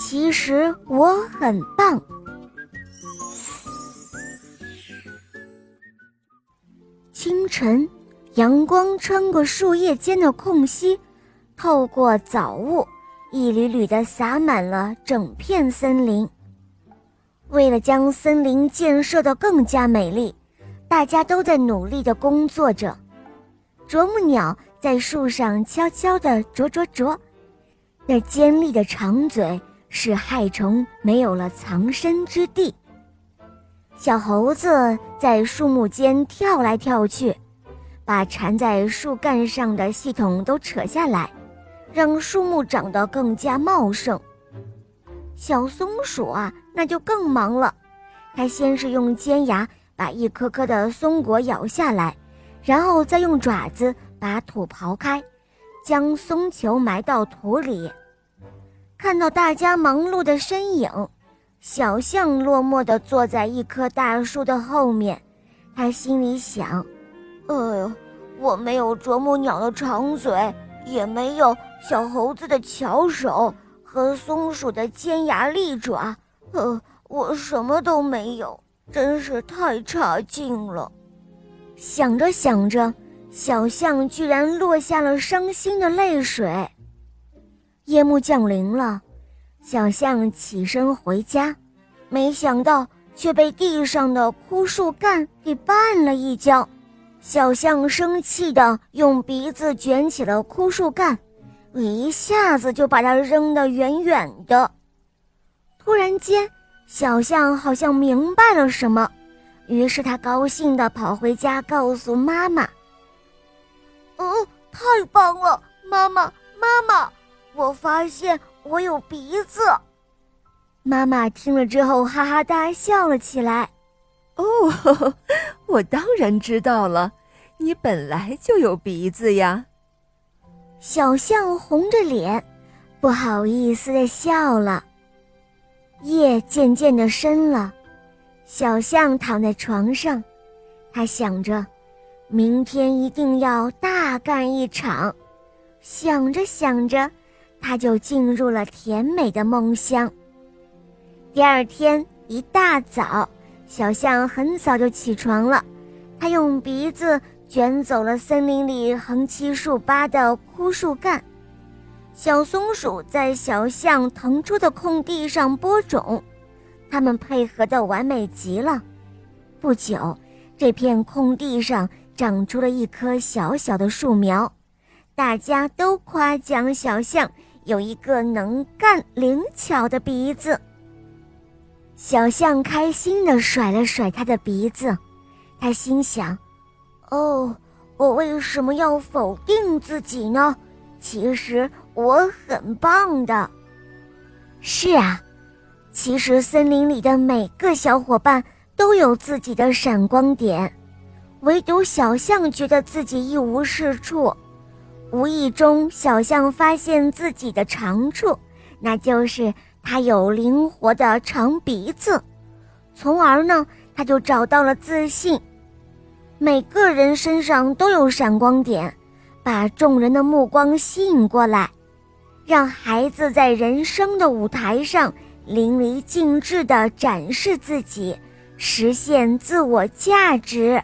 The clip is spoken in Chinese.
其实我很棒。清晨，阳光穿过树叶间的空隙，透过早雾，一缕缕的洒满了整片森林。为了将森林建设得更加美丽，大家都在努力地工作着。啄木鸟在树上悄悄地啄啄啄，那尖利的长嘴使害虫没有了藏身之地。小猴子在树木间跳来跳去，把缠在树干上的系统都扯下来，让树木长得更加茂盛。小松鼠啊，那就更忙了。它先是用尖牙把一颗颗的松果咬下来，然后再用爪子把土刨开，将松球埋到土里。看到大家忙碌的身影。小象落寞地坐在一棵大树的后面，他心里想：“哎呦，我没有啄木鸟的长嘴，也没有小猴子的巧手和松鼠的尖牙利爪，呃，我什么都没有，真是太差劲了。”想着想着，小象居然落下了伤心的泪水。夜幕降临了。小象起身回家，没想到却被地上的枯树干给绊了一跤。小象生气地用鼻子卷起了枯树干，一下子就把它扔得远远的。突然间，小象好像明白了什么，于是它高兴地跑回家，告诉妈妈：“哦，太棒了，妈妈，妈妈，我发现。”我有鼻子，妈妈听了之后哈哈大笑了起来。哦，我当然知道了，你本来就有鼻子呀。小象红着脸，不好意思的笑了。夜渐渐的深了，小象躺在床上，他想着，明天一定要大干一场。想着想着。他就进入了甜美的梦乡。第二天一大早，小象很早就起床了，它用鼻子卷走了森林里横七竖八的枯树干。小松鼠在小象腾出的空地上播种，它们配合的完美极了。不久，这片空地上长出了一棵小小的树苗，大家都夸奖小象。有一个能干灵巧的鼻子，小象开心地甩了甩它的鼻子，他心想：“哦，我为什么要否定自己呢？其实我很棒的。”是啊，其实森林里的每个小伙伴都有自己的闪光点，唯独小象觉得自己一无是处。无意中，小象发现自己的长处，那就是它有灵活的长鼻子，从而呢，它就找到了自信。每个人身上都有闪光点，把众人的目光吸引过来，让孩子在人生的舞台上淋漓尽致地展示自己，实现自我价值。